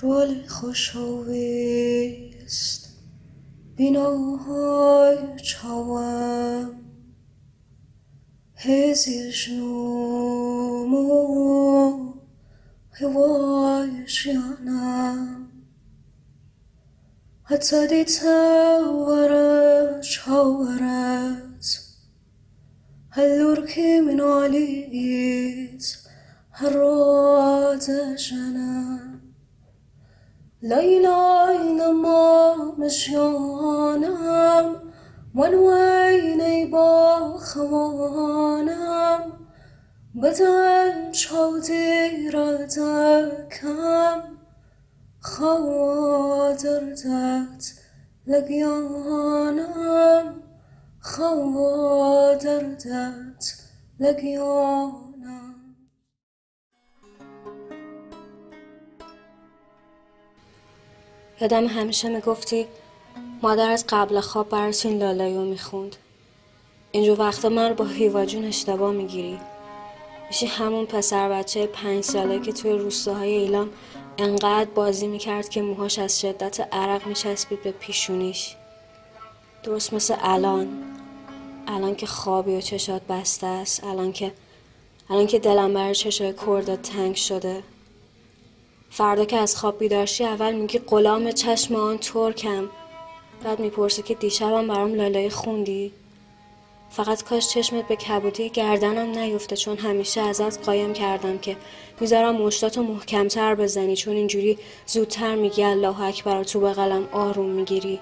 رول خوشاویست. بیناهای چاوم. هزیش نومو هوای جانم حتی دیتا ورش هاورت هلور که من علیت هرات جنم لیلای نمامش یانم من وینی با خوانم. بدن چودی را دکم خوادردت لگیانم. خوادردت یادم همیشه می‌گفتی مادر از قبل خواب برات این لالایو می‌خوند. اینجور وقتا من رو با هیواجون اشتباه می‌گیری. میشی همون پسر بچه پنج ساله که توی روستاهای ایلام انقدر بازی می‌کرد که موهاش از شدت عرق میچسبید به پیشونیش. درست مثل الان. الان که خوابی و چشات بسته است. الان که الان که دلم برای چشای کردت تنگ شده. فردا که از خواب بیدارشی اول میگی غلام چشم آن ترکم. بعد می‌پرسی که دیشبم برام لالای خوندی. فقط کاش چشمت به کبودی گردنم نیفته چون همیشه ازت قایم کردم که می‌ذارم مشتاتو محکمتر بزنی. چون اینجوری زودتر میگی الله اکبر و تو بغلم آروم می‌گیری.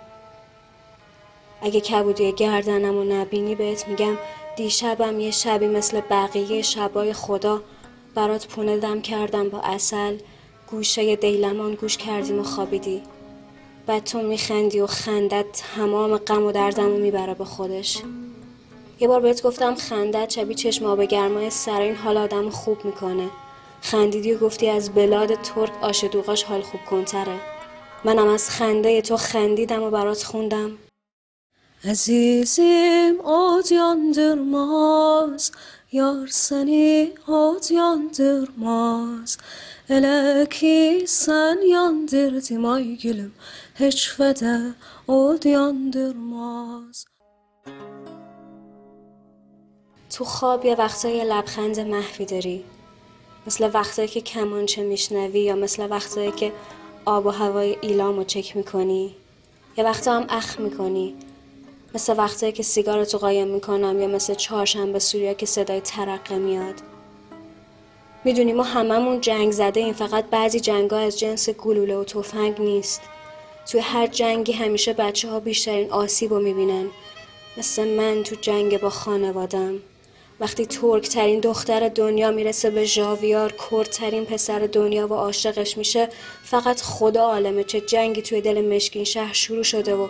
اگه کبودی گردنم و نبینی بهت میگم دیشبم یه شبی مثل بقیه شبای خدا برات پونه دم کردم با اصل گوشه دیلمان گوش کردیم و خوابیدی. بعد تو میخندی و خندت تمام غم و دردم رو می‌بره به خودش. یه بار بهت گفتم خندت شبیه چشم آب گرمای سر این حال آدم خوب می‌کنه. خندیدی و گفتی از بلاد ترک آش دوغاش حال خوب کنتره. منم از خنده تو خندیدم و برات خوندم. عزیزیم آدیاندر ماز یار seni ad ماز Elə sen yandırdım ay gülüm Heç vədə od yandırmaz تو خواب یه وقتای لبخند محوی داری مثل وقتایی که کمانچه میشنوی یا مثل وقتایی که آب و هوای ایلام چک می‌کنی؟ یه وقتا هم اخ می‌کنی مثل وقتایی که سیگارتو قایم می‌کنم یا مثل چهارشنبه سوریا که صدای ترقه میاد. می‌دونی ما هممون جنگ زده این فقط بعضی جنگ از جنس گلوله و تفنگ نیست. توی هر جنگی همیشه بچه ها بیشترین آسیب رو می‌بینن. مثل من تو جنگ با خانوادم وقتی ترک ترین دختر دنیا می‌رسه به ژاویار ترین پسر دنیا و عاشقش میشه فقط خدا عالمه چه جنگی توی دل مشکین شهر شروع شده و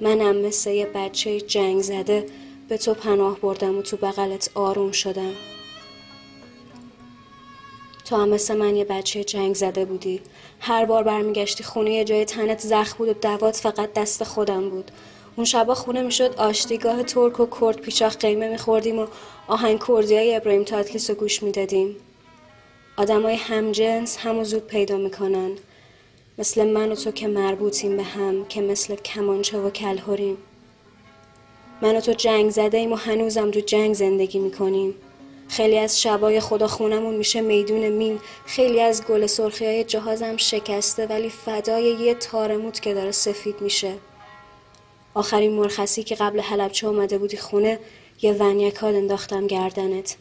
منم مثل یه بچه جنگ زده به تو پناه بردم و تو بغلت آروم شدم. تو هم مثل من یه بچه جنگ زده بودی. هر بار برمیگشتی خونه یه جای تنت زخم بود و دوات فقط دست خودم بود. اون شبا خونه می‌شد آشتیگاه ترک و کرد پیچاخ قیمه میخوردیم و آهنگ کردی های ابراهیم تاتلیس رو گوش می‌دادیم. آدمای همجنس همو زود پیدا می‌کنن. مثل من و تو که مربوطیم به هم که مثل کمانچه و کلهوریم من و تو جنگ زده ایم و هنوزم تو جنگ زندگی می‌کنیم. خیلی از شبای خدا خونمون میشه میدون مین. خیلی از گل سرخی های جهازم شکسته ولی فدای یه تارموت که داره سفید میشه. آخرین مرخصی که قبل حلبچه اومده بودی خونه یه ونیکات انداختم گردنت.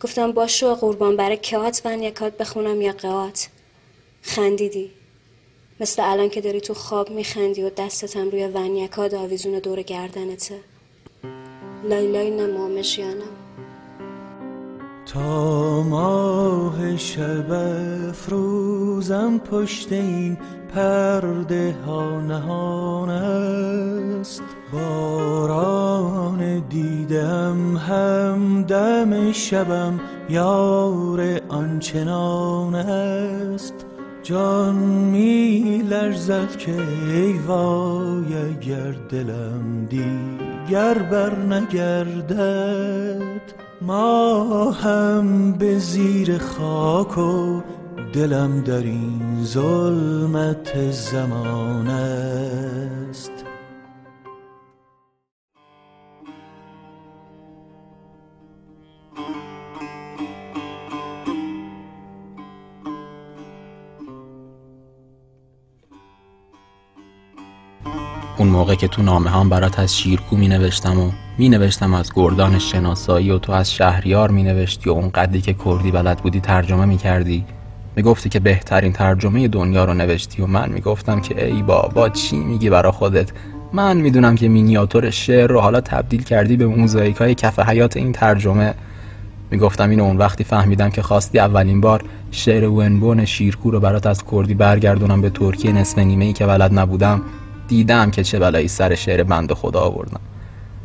گفتم باشو قربان برای کهات ونیکات بخونم یا قهات خندیدی. مثل الان که داری تو خواب میخندی و دستتم روی ونیکات آویزون دور گردنته. لای نمامش یانم تا ماه شب افروزم پشت این پرده ها نهان است. باران دیدم هم دم شبم یار آنچنان است. جان می لرزد که ای وای اگر دلم دیگر بر نگردد. ما هم به زیر خاک و دلم در این ظلمت زمان است. اون موقع که تو نامه هم برات از شیرکو می نوشتم و می نوشتم از گردان شناسایی و تو از شهریار می نوشتی و اون قدی که کردی بلد بودی ترجمه می کردی می گفتی که بهترین ترجمه دنیا رو نوشتی و من می گفتم که ای بابا چی میگی برا خودت؟ من می‌دونم که مینیاتور شعر رو حالا تبدیل کردی به موزاییک های کف حیات این ترجمه. می‌گفتم اینو اون وقتی فهمیدم که خواستی اولین بار شعر ونبون شیرکو رو برات از کردی برگردونم به ترکیه نصف نیمه ای که بلد نبودم. دیدم که چه بلایی سر شعر بند خدا آوردم.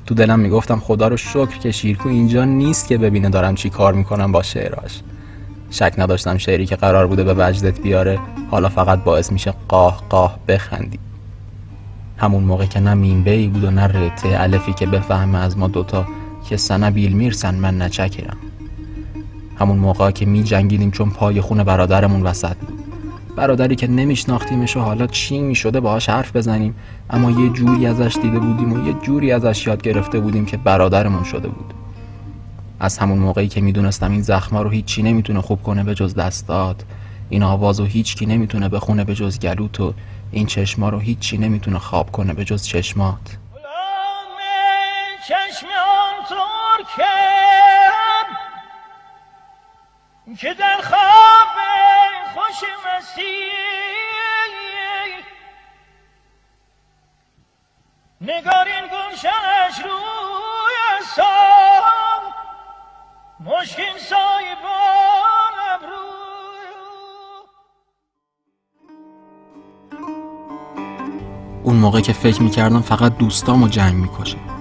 تو دلم می‌گفتم خدا رو شکر که شیرکو اینجا نیست که ببینه دارم چی کار می‌کنم با شعراش. شک نداشتم شعری که قرار بوده به وجدت بیاره حالا فقط باعث میشه قاه قاه بخندی. همون موقع که نه مینبهی بود و نه رته الفی که بفهمه از ما دوتا که سنه بیل می‌رسن من نچکرم. همون موقع که می جنگیدیم چون پای خون برادرمون وسط بود. برادری که نمیشناختیمش و حالا چی می‌شده باهاش حرف بزنیم. اما یه جوری ازش دیده بودیم و یه جوری ازش یاد گرفته بودیم که برادرمون شده بود. از همون موقعی که می‌دونستم این زخما رو هیچی نمی‌تونه خوب کنه به جز دستات این آواز رو هیچکی نمی‌تونه بخونه به جز گلوت و این چشما رو هیچی نمی‌تونه خواب کنه به جز چشمات. که در خواب خوش نگارین گلشنش روی سام مشکین سایبان اون موقع که فکر می‌کردم فقط دوستام و جنگ می‌کشه.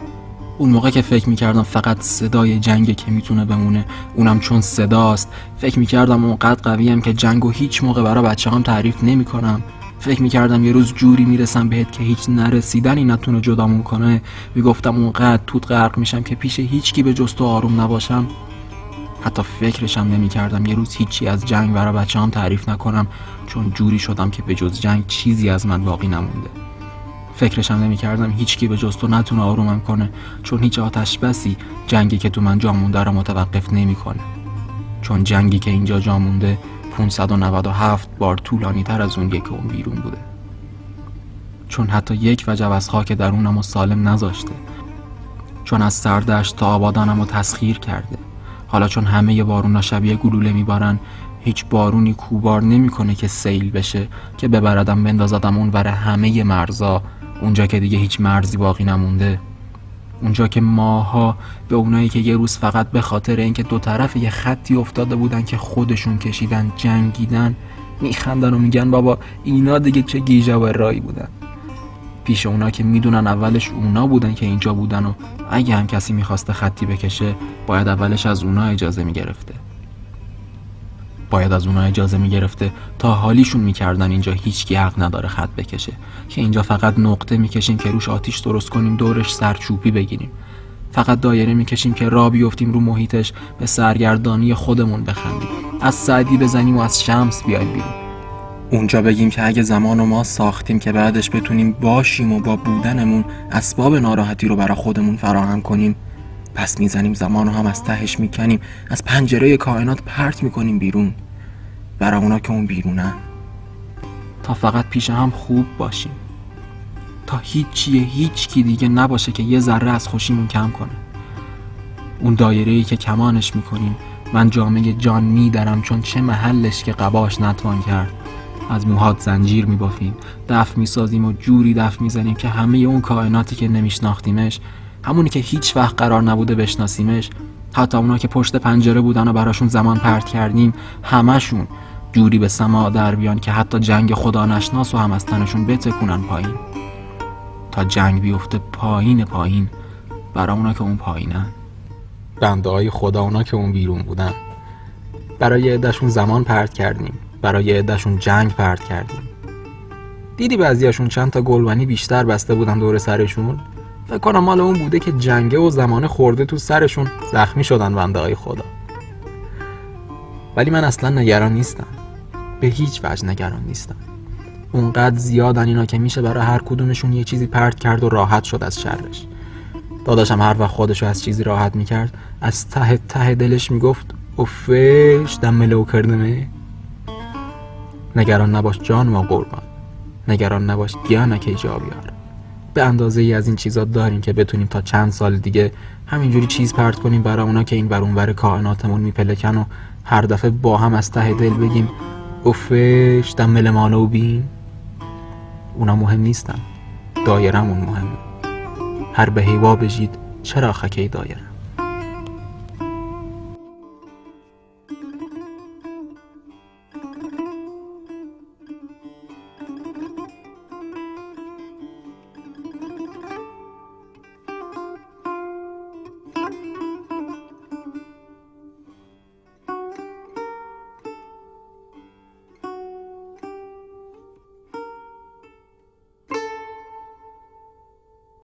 اون موقع که فکر می‌کردم فقط صدای جنگ که می‌تونه بمونه اونم چون صداست. فکر می‌کردم اونقدر قویم که جنگ و هیچ موقع برای بچه هم تعریف نمی‌کنم. فکر می‌کردم یه روز جوری می‌رسم بهت که هیچ نرسیدنی نتونه جدامون کنه. می‌گفتم اونقدر توت غرق میشم که پیش هیچکی به جست و آروم نباشم. حتی فکرشم نمی‌کردم یه روز هیچی از جنگ برای بچه هم تعریف نکنم. چون جوری شدم که به جز جنگ چیزی از من باقی نمونده. فکرشم نمی‌کردم هیچکی به جز تو نتونه آرومم کنه چون هیچ آتش بسی جنگی که تو من جا مونده رو متوقف نمی‌کنه. چون جنگی که اینجا جا مونده 597 بار طولانی تر از اون یک اون بیرون بوده. چون حتی یک وجب از خاک درونم و سالم نذاشته. چون از سردشت تا آبادانم و تسخیر کرده. حالا چون همه بارونا شبیه گلوله میبارن هیچ بارونی کوبار نمی‌کنه که سیل بشه که ببردم بندازدم اون ور همه مرزا اونجا که دیگه هیچ مرزی باقی نمونده. اونجا که ماها به اونایی که یه روز فقط به خاطر اینکه دو طرف یه خطی افتاده بودن که خودشون کشیدن جنگیدن میخندن و میگن بابا اینا دیگه چه گیجه و رایی بودن. پیش اونا که می‌دونن اولش اونا بودن که اینجا بودن و اگه هم کسی می‌خواسته خطی بکشه باید اولش از اونا اجازه می‌گرفته. باید از اونا اجازه می‌گرفته تا حالیشون می‌کردن اینجا هیچ حق نداره خط بکشه. که اینجا فقط نقطه می‌کشیم که روش آتیش درست کنیم دورش سرچوبی بگیریم. فقط دایره می‌کشیم که را بیفتیم رو محیطش به سرگردانی خودمون بخندیم. از سعدی بزنیم و از شمس بیایم بیرون. اونجا بگیم که اگه زمان و ما ساختیم که بعدش بتونیم باشیم و با بودنمون اسباب ناراحتی رو برای خودمون فراهم کنیم پس می‌زنیم زمان رو هم از تهش می‌کنیم از پنجره کائنات پرت می‌کنیم بیرون. برای اونا که اون بیرونن تا فقط پیش هم خوب باشیم. تا هیچیه هیچ کی دیگه نباشه که یه ذره از خوشیمون کم کنه. اون دایره ای که کمانش می‌کنیم من جامعه جان میدرم چون چه محلش که قباش نتوان کرد. از موهات زنجیر میبافیم. دف می‌سازیم و جوری دف می‌زنیم که همه اون کائناتی که نمیشناختیمش همونی که هیچ وقت قرار نبوده بشناسیمش. حتی اونا که پشت پنجره بودن و براشون زمان پرت کردیم همشون جوری به سما در بیان که حتی جنگ خدا نشناس و هم از تنشون بتکونن پایین. تا جنگ بیفته پایین پایین برای اونا که اون پایینن. بنده های خدا اونا که اون بیرون بودن. برای عدهشون زمان پرت کردیم. برای عدهشون جنگ پرت کردیم. دیدی بعضیاشون چند تا گلبنی بیشتر بسته بودن دور سرشون؟ فکر کنم مال اون بوده که جنگه و زمان خورده تو سرشون زخمی شدن بنده های خدا. ولی من اصلا نگران نیستم. به هیچ وجه نگران نیستم. اونقدر زیادن اینا که میشه برای هر کدومشون یه چیزی پرت کرد و راحت شد از شرش. داداشم هر وقت خودشو از چیزی راحت می‌کرد از ته ته دلش می‌گفت اوفش دم ملو کردمه نگران نباش جان و قربان. نگران نباش گیانک جا بیار. به اندازه ای از این چیزا داریم که بتونیم تا چند سال دیگه همینجوری چیز پرت کنیم برای اونا که این بر اونور کائناتمون میپلکن و هر دفعه با هم از ته دل بگیم اوفش دم ملمانو بین. اونا مهم نیستن. دایرمون مهمه. هر به هیوا بجید چرا خکی دایره؟